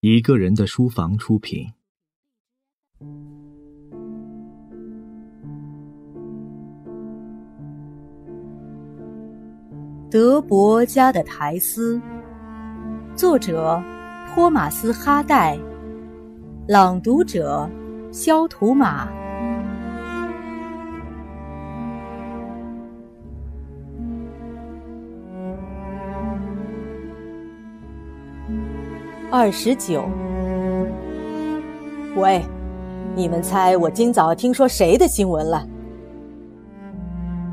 一个人的书房出品。德伯家的苔丝，作者托马斯·哈代，朗读者肖图马。二十九。喂，你们猜我今早听说谁的新闻了？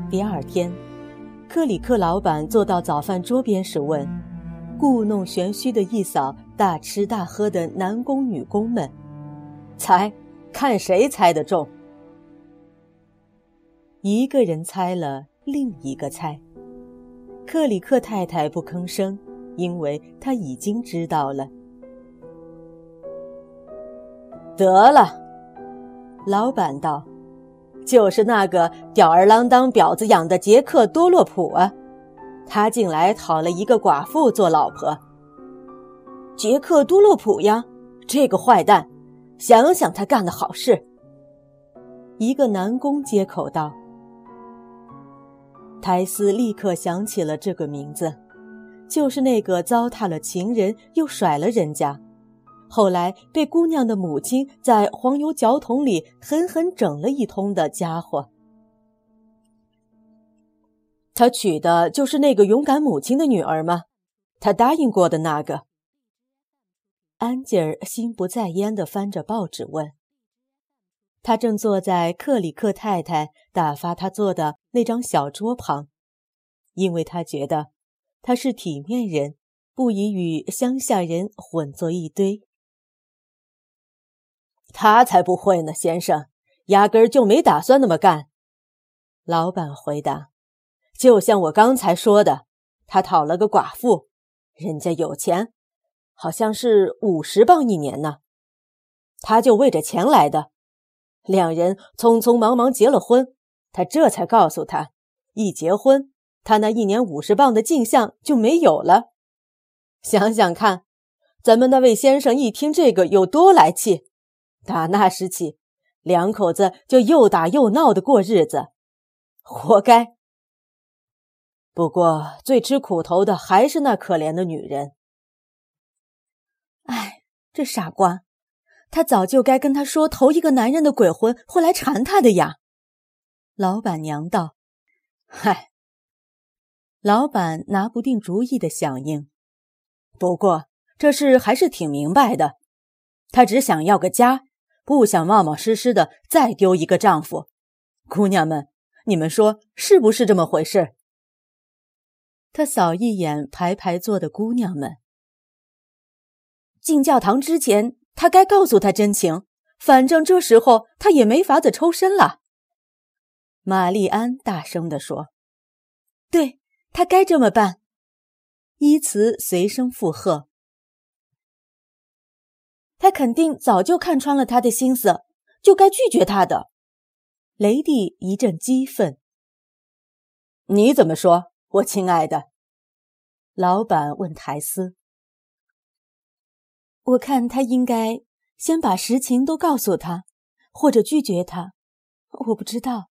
第二天，克里克老板坐到早饭桌边时问，故弄玄虚的一扫大吃大喝的男工女工们：“猜，看谁猜得中？”一个人猜了，另一个猜。克里克太太不吭声，因为她已经知道了。得了，老板道：“就是那个吊儿郎当、婊子养的杰克多洛普啊，他进来讨了一个寡妇做老婆。杰克多洛普呀，这个坏蛋，想想他干的好事。”一个男工接口道。苔丝立刻想起了这个名字，就是那个糟蹋了情人又甩了人家。后来被姑娘的母亲在黄油脚桶里狠狠整了一通的家伙，他娶的就是那个勇敢母亲的女儿吗？他答应过的那个。安吉尔心不在焉地翻着报纸问。他正坐在克里克太太打发他坐的那张小桌旁，因为他觉得他是体面人，不宜与乡下人混作一堆。他才不会呢，先生，压根儿就没打算那么干。老板回答：“就像我刚才说的，他讨了个寡妇，人家有钱，好像是五十磅一年呢。他就为着钱来的。两人匆匆忙忙结了婚，他这才告诉他，一结婚，他那一年五十磅的进项就没有了。想想看，咱们那位先生一听这个有多来气。”打那时起，两口子就又打又闹的过日子，活该。不过最吃苦头的还是那可怜的女人。哎，这傻瓜，他早就该跟他说头一个男人的鬼魂会来缠他的呀。老板娘道：“嗨。”老板拿不定主意的响应。不过这事还是挺明白的，他只想要个家。不想冒冒失失的再丢一个丈夫，姑娘们，你们说是不是这么回事？他扫一眼排排坐的姑娘们。进教堂之前，他该告诉她真情，反正这时候他也没法子抽身了。玛丽安大声地说：“对他该这么办。”伊茨随声附和。他肯定早就看穿了他的心思，就该拒绝他的。雷蒂一阵激愤：“你怎么说，我亲爱的？”老板问苔丝：“我看他应该先把实情都告诉他，或者拒绝他。我不知道。”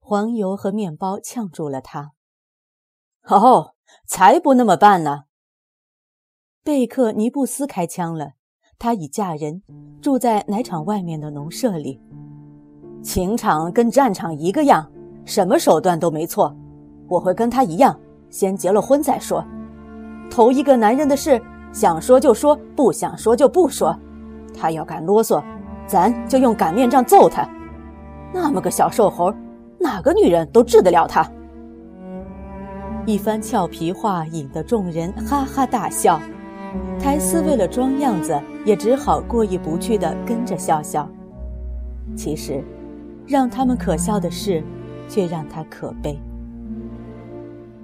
黄油和面包呛住了他。哦，才不那么办呢！贝克尼布斯开枪了。她已嫁人，住在奶场外面的农舍里。情场跟战场一个样，什么手段都没错。我会跟他一样，先结了婚再说。头一个男人的事，想说就说，不想说就不说。他要敢啰嗦，咱就用擀面杖揍他。那么个小瘦猴，哪个女人都治得了他。一番俏皮话引得众人哈哈大笑。苔丝为了装样子，也只好过意不去地跟着笑笑。其实，让他们可笑的事，却让他可悲。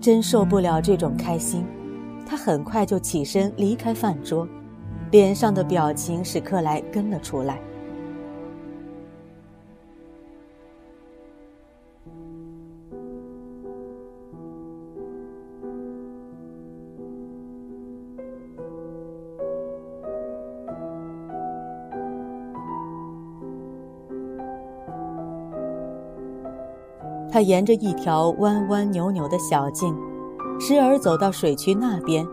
真受不了这种开心，他很快就起身离开饭桌，脸上的表情使克莱跟了出来。他沿着一条弯弯扭扭的小径，时而走到水渠那边，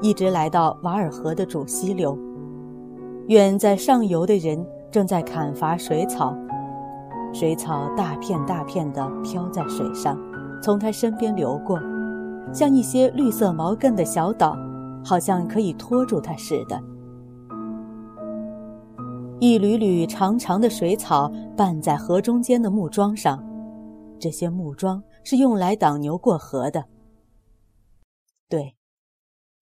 一直来到瓦尔河的主溪流。远在上游的人正在砍伐水草，水草大片大片地飘在水上，从他身边流过，像一些绿色毛茛的小岛，好像可以拖住他似的。一缕缕长长的水草拌在河中间的木桩上，这些木桩是用来挡牛过河的。对，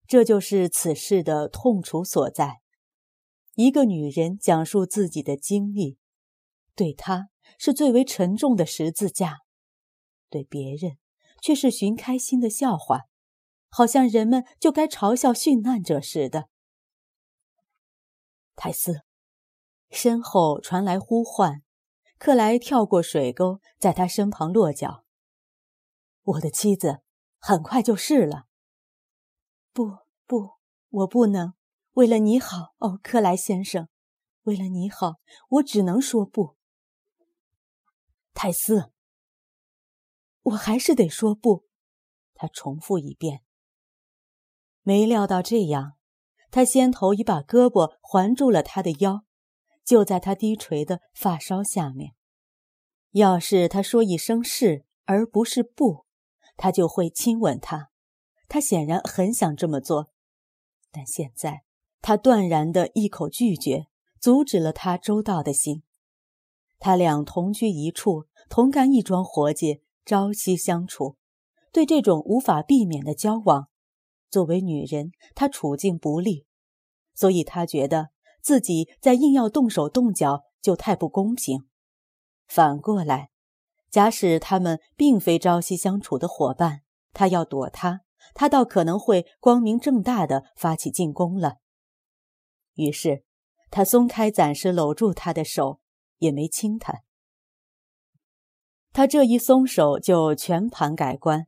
这就是此事的痛楚所在。一个女人讲述自己的经历，对她是最为沉重的十字架，对别人却是寻开心的笑话，好像人们就该嘲笑殉难者似的。泰斯。身后传来呼唤，克莱跳过水沟，在他身旁落脚。我的妻子，很快就是了。不不，我不能。为了你好，哦，克莱先生，为了你好，我只能说不。泰斯，我还是得说不。他重复一遍。没料到这样，他先头已把胳膊环住了他的腰。就在他低垂的发梢下面。要是他说一声是而不是不，他就会亲吻他。他显然很想这么做，但现在他断然的一口拒绝，阻止了他周到的心。他俩同居一处，同干一桩活计，朝夕相处，对这种无法避免的交往，作为女人，她处境不利，所以她觉得。自己再硬要动手动脚，就太不公平。反过来，假使他们并非朝夕相处的伙伴，他要躲他，他倒可能会光明正大的发起进攻了。于是，他松开暂时搂住他的手，也没亲他。他这一松手就全盘改观，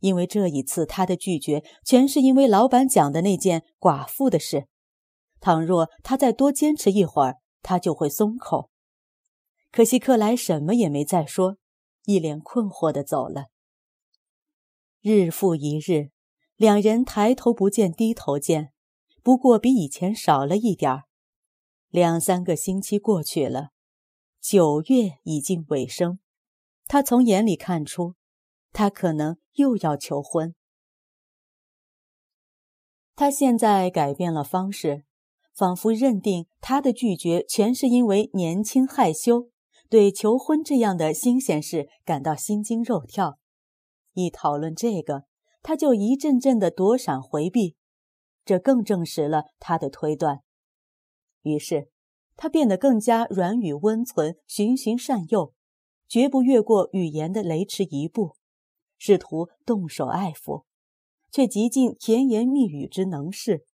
因为这一次他的拒绝全是因为老板讲的那件寡妇的事。倘若他再多坚持一会儿，他就会松口。可惜克莱什么也没再说，一脸困惑地走了。日复一日，两人抬头不见低头见，不过比以前少了一点儿。两三个星期过去了，九月已经尾声，他从眼里看出，他可能又要求婚。他现在改变了方式。仿佛认定他的拒绝全是因为年轻害羞，对求婚这样的新鲜事感到心惊肉跳。一讨论这个，他就一阵阵的躲闪回避，这更证实了他的推断。于是，他变得更加软语温存、循循善诱，绝不越过语言的雷池一步，试图动手爱抚，却极尽甜言蜜语之能事。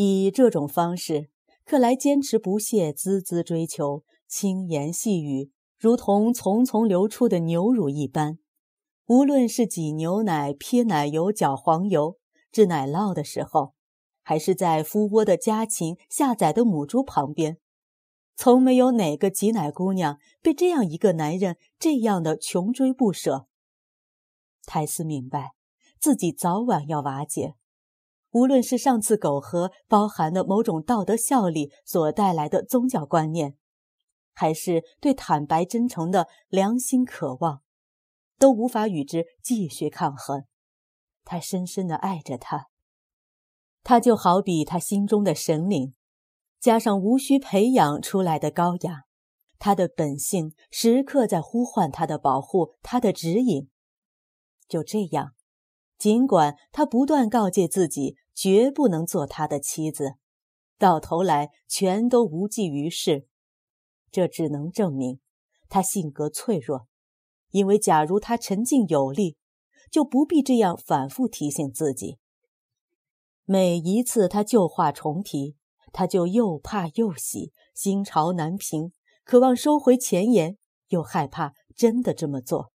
以这种方式，克莱坚持不懈，孜孜追求，轻言细语，如同淙淙流出的牛乳一般。无论是挤牛奶、撇奶油、搅黄油、制奶酪的时候，还是在孵窝的家禽、下崽的母猪旁边，从没有哪个挤奶姑娘被这样一个男人这样的穷追不舍。泰斯明白，自己早晚要瓦解。无论是上次苟合包含的某种道德效力所带来的宗教观念，还是对坦白真诚的良心渴望，都无法与之继续抗衡。他深深地爱着他，他就好比他心中的神灵，加上无需培养出来的高雅，他的本性时刻在呼唤他的保护，他的指引。就这样。尽管他不断告诫自己绝不能做他的妻子，到头来全都无济于事。这只能证明他性格脆弱，因为假如他沉静有力，就不必这样反复提醒自己。每一次他旧话重提，他就又怕又喜，心潮难平，渴望收回前言，又害怕真的这么做。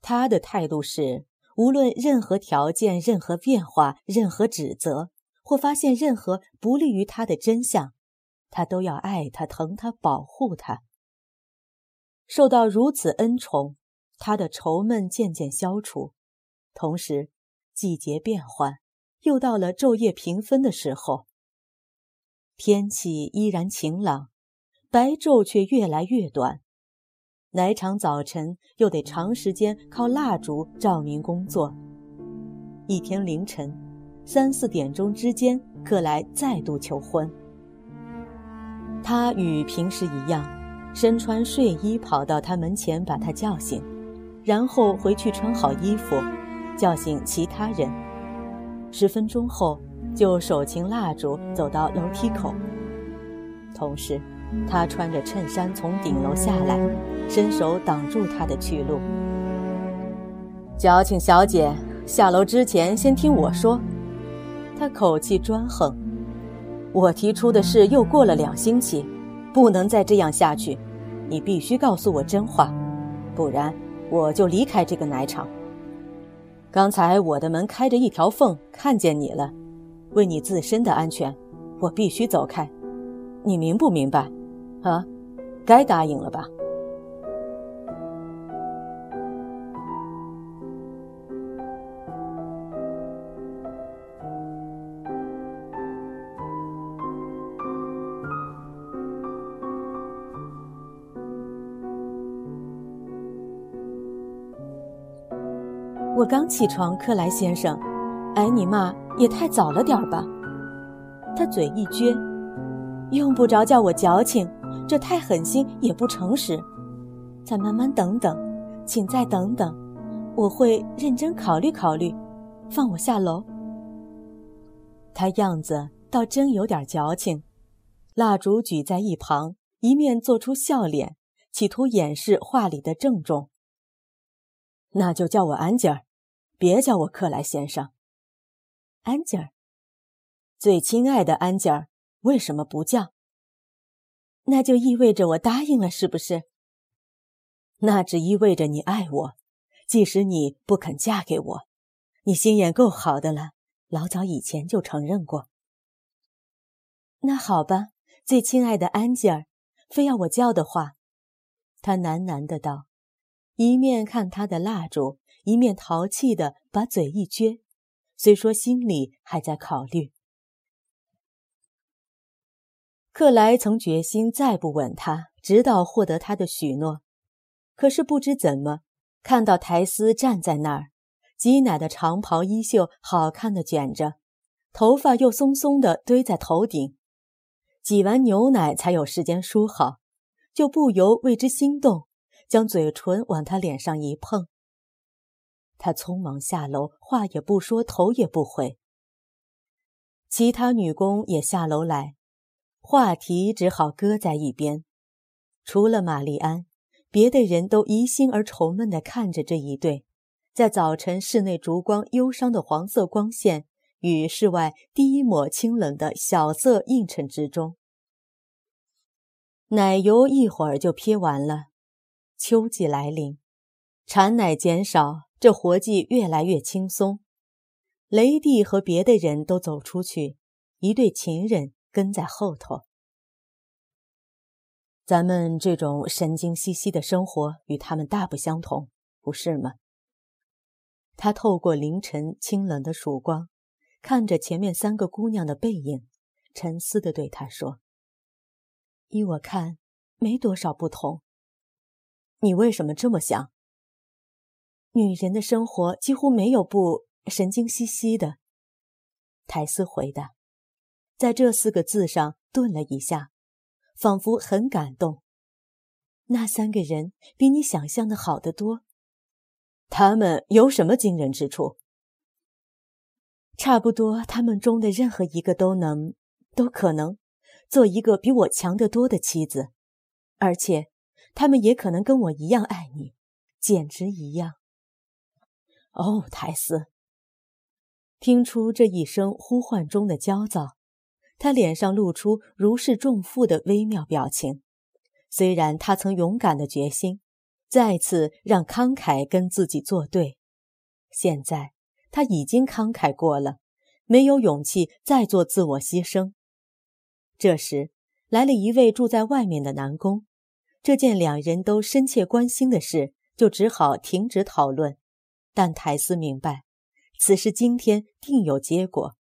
他的态度是。无论任何条件、任何变化、任何指责，或发现任何不利于他的真相，他都要爱他、疼他、保护他。受到如此恩宠，他的愁闷渐渐消除，同时季节变换，又到了昼夜平分的时候。天气依然晴朗，白昼却越来越短。奶场早晨又得长时间靠蜡烛照明工作。一天凌晨三四点钟之间，克莱再度求婚。他与平时一样，身穿睡衣跑到他门前把他叫醒，然后回去穿好衣服，叫醒其他人。十分钟后，就手擎蜡烛走到楼梯口。同时，他穿着衬衫从顶楼下来，伸手挡住他的去路。矫情小姐，下楼之前先听我说。他口气专横。我提出的事又过了两星期，不能再这样下去。你必须告诉我真话，不然我就离开这个奶场。刚才我的门开着一条缝，看见你了。为你自身的安全，我必须走开。你明不明白？啊，该答应了吧。我刚起床，克莱先生，挨你骂也太早了点吧？他嘴一撅，用不着叫我矫情，这太狠心也不诚实。再慢慢等等，请再等等，我会认真考虑考虑，放我下楼。他样子倒真有点矫情，蜡烛举在一旁，一面做出笑脸，企图掩饰话里的郑重。那就叫我安吉儿，别叫我克莱先生。安吉儿，最亲爱的安吉儿，为什么不叫？那就意味着我答应了，是不是？那只意味着你爱我，即使你不肯嫁给我，你心眼够好的了，老早以前就承认过。那好吧，最亲爱的安吉尔，非要我叫的话，他喃喃的道。一面看他的蜡烛，一面淘气的把嘴一撅，虽说心里还在考虑。克莱曾决心再不吻她，直到获得她的许诺。可是不知怎么，看到苔丝站在那儿，挤奶的长袍衣袖好看的卷着，头发又松松的堆在头顶，挤完牛奶才有时间梳好，就不由为之心动。将嘴唇往他脸上一碰，他匆忙下楼，话也不说，头也不回。其他女工也下楼来，话题只好搁在一边。除了玛丽安，别的人都疑心而愁闷地看着这一对，在早晨室内烛光忧伤的黄色光线与室外第一抹清冷的小色映衬之中。奶油一会儿就撇完了。秋季来临，产奶减少，这活计越来越轻松。雷蒂和别的人都走出去，一对情人跟在后头。咱们这种神经兮兮的生活与他们大不相同，不是吗？他透过凌晨清冷的曙光，看着前面三个姑娘的背影，沉思地对他说：“依我看，没多少不同。”你为什么这么想？女人的生活几乎没有不神经兮兮的。苔丝回答，在这四个字上顿了一下，仿佛很感动。那三个人比你想象的好得多。他们有什么惊人之处？差不多，他们中的任何一个都能，都可能做一个比我强得多的妻子，而且。他们也可能跟我一样爱你，简直一样。哦，苔丝，听出这一声呼唤中的焦躁，他脸上露出如释重负的微妙表情。虽然他曾勇敢的决心，再次让慷慨跟自己作对，现在他已经慷慨过了，没有勇气再做自我牺牲。这时，来了一位住在外面的男工。这件两人都深切关心的事，就只好停止讨论。但苔丝明白，此事今天定有结果。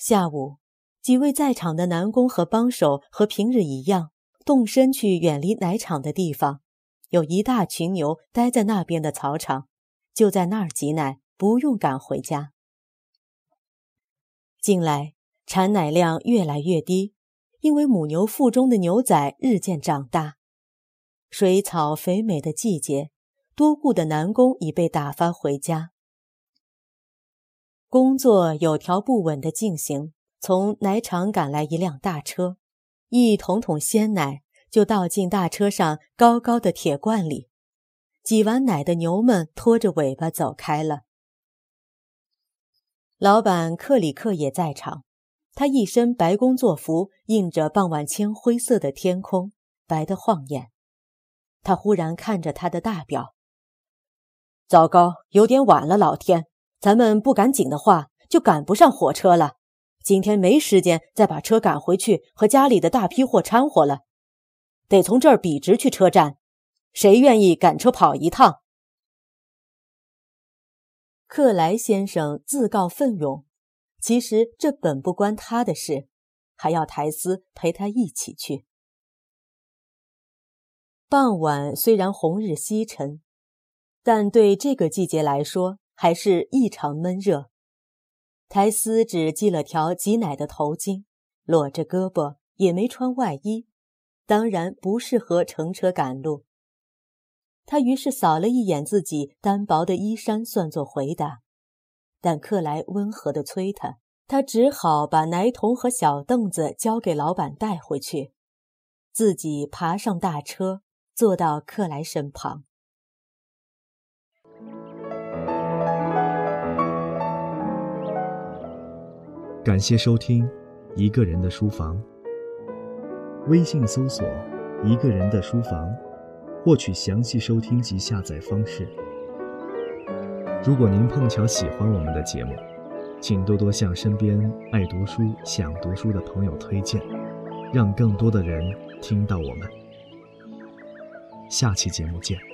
下午，几位在场的男工和帮手和平日一样，动身去远离奶场的地方。有一大群牛待在那边的草场，就在那儿挤奶，不用赶回家。近来产奶量越来越低。因为母牛腹中的牛仔日渐长大，水草肥美的季节，多顾的男工已被打发回家。工作有条不紊地进行。从奶场赶来一辆大车，一桶桶鲜奶就倒进大车上高高的铁罐里。挤完奶的牛们拖着尾巴走开了。老板克里克也在场。他一身白工作服，映着傍晚青灰色的天空，白得晃眼。他忽然看着他的大表，糟糕，有点晚了，老天！咱们不赶紧的话，就赶不上火车了。今天没时间再把车赶回去和家里的大批货掺和了，得从这儿笔直去车站。谁愿意赶车跑一趟？克莱先生自告奋勇。其实这本不关他的事，还要苔丝陪他一起去。傍晚虽然红日西沉，但对这个季节来说还是异常闷热。苔丝只系了条挤奶的头巾，裸着胳膊，也没穿外衣，当然不适合乘车赶路。他于是扫了一眼自己单薄的衣衫，算作回答。但克莱温和地催他，他只好把奶桶和小凳子交给老板带回去，自己爬上大车，坐到克莱身旁。感谢收听《一个人的书房》，微信搜索“一个人的书房”，获取详细收听及下载方式。如果您碰巧喜欢我们的节目，请多多向身边爱读书、想读书的朋友推荐，让更多的人听到我们。下期节目见。